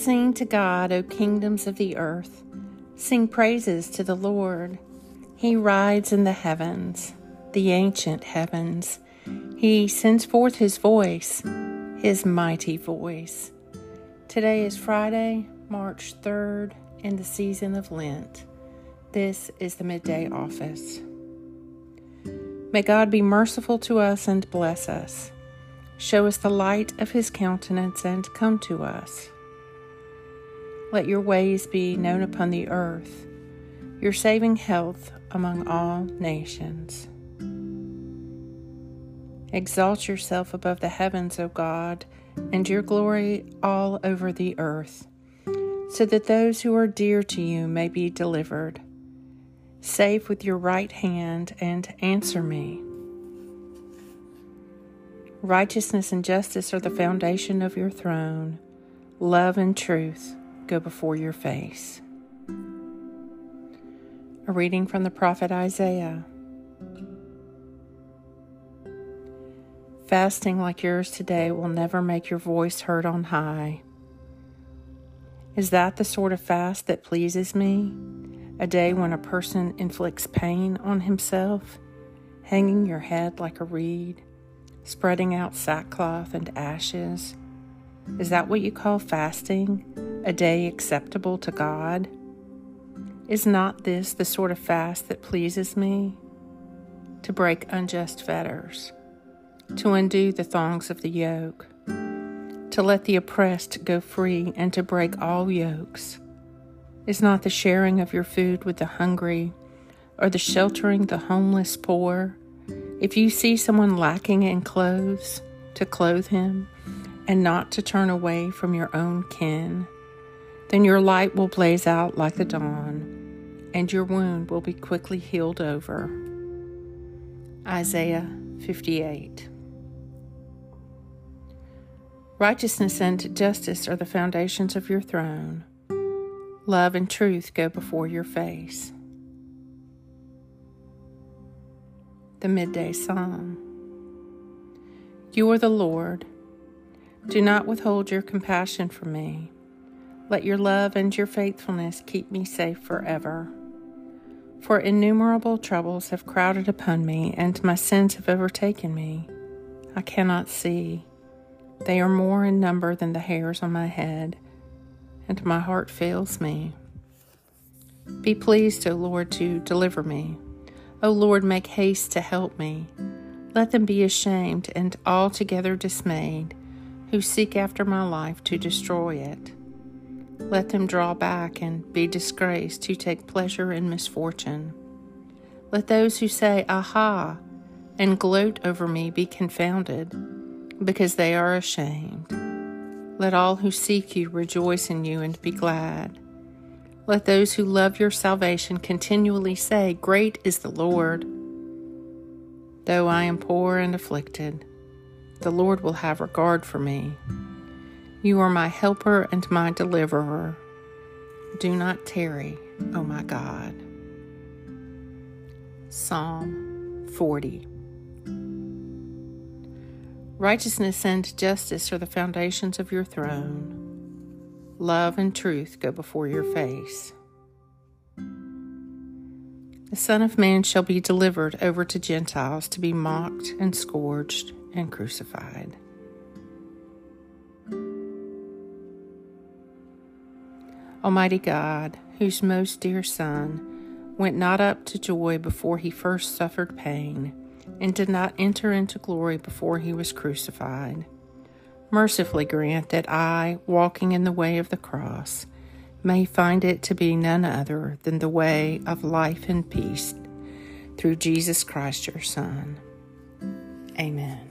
Sing to God, O kingdoms of the earth. Sing praises to the Lord. He rides in the heavens, the ancient heavens. He sends forth his voice, his mighty voice. Today is Friday, March 3rd, in the season of Lent. This is the midday office. May God be merciful to us and bless us. Show us the light of his countenance and come to us. Let your ways be known upon the earth, your saving health among all nations. Exalt yourself above the heavens, O God, and your glory all over the earth, so that those who are dear to you may be delivered. Save with your right hand and answer me. Righteousness and justice are the foundation of your throne. Love and truth go before your face. A reading from the prophet Isaiah. Fasting like yours today will never make your voice heard on high. Is that the sort of fast that pleases me? A day when a person inflicts pain on himself, hanging your head like a reed, spreading out sackcloth and ashes? Is that what you call fasting? a day acceptable to God? Is not this the sort of fast that pleases me? To break unjust fetters, to undo the thongs of the yoke, to let the oppressed go free, and to break all yokes. Is not the sharing of your food with the hungry, or the sheltering the homeless poor? If you see someone lacking in clothes, to clothe him, and not to turn away from your own kin. Then your light will blaze out like the dawn, and your wound will be quickly healed over. Isaiah 58. Righteousness and justice are the foundations of your throne. Love and truth go before your face. The Midday Psalm. You are the Lord. Do not withhold your compassion from me. Let your love and your faithfulness keep me safe forever. For innumerable troubles have crowded upon me, and my sins have overtaken me. I cannot see. They are more in number than the hairs on my head, and my heart fails me. Be pleased, O Lord, to deliver me. O Lord, make haste to help me. Let them be ashamed and altogether dismayed who seek after my life to destroy it. Let them draw back and be disgraced who take pleasure in misfortune. Let those who say, Aha, and gloat over me be confounded, because they are ashamed. Let all who seek you rejoice in you and be glad. Let those who love your salvation continually say, Great is the Lord. Though I am poor and afflicted, the Lord will have regard for me. You are my helper and my deliverer. Do not tarry, O my God. Psalm 40 Righteousness and justice are the foundations of your throne. Love and truth go before your face. The Son of Man shall be delivered over to Gentiles to be mocked and scourged and crucified. Almighty God, whose most dear Son went not up to joy before he first suffered pain, and did not enter into glory before he was crucified, mercifully grant that I, walking in the way of the cross, may find it to be none other than the way of life and peace through Jesus Christ your Son. Amen.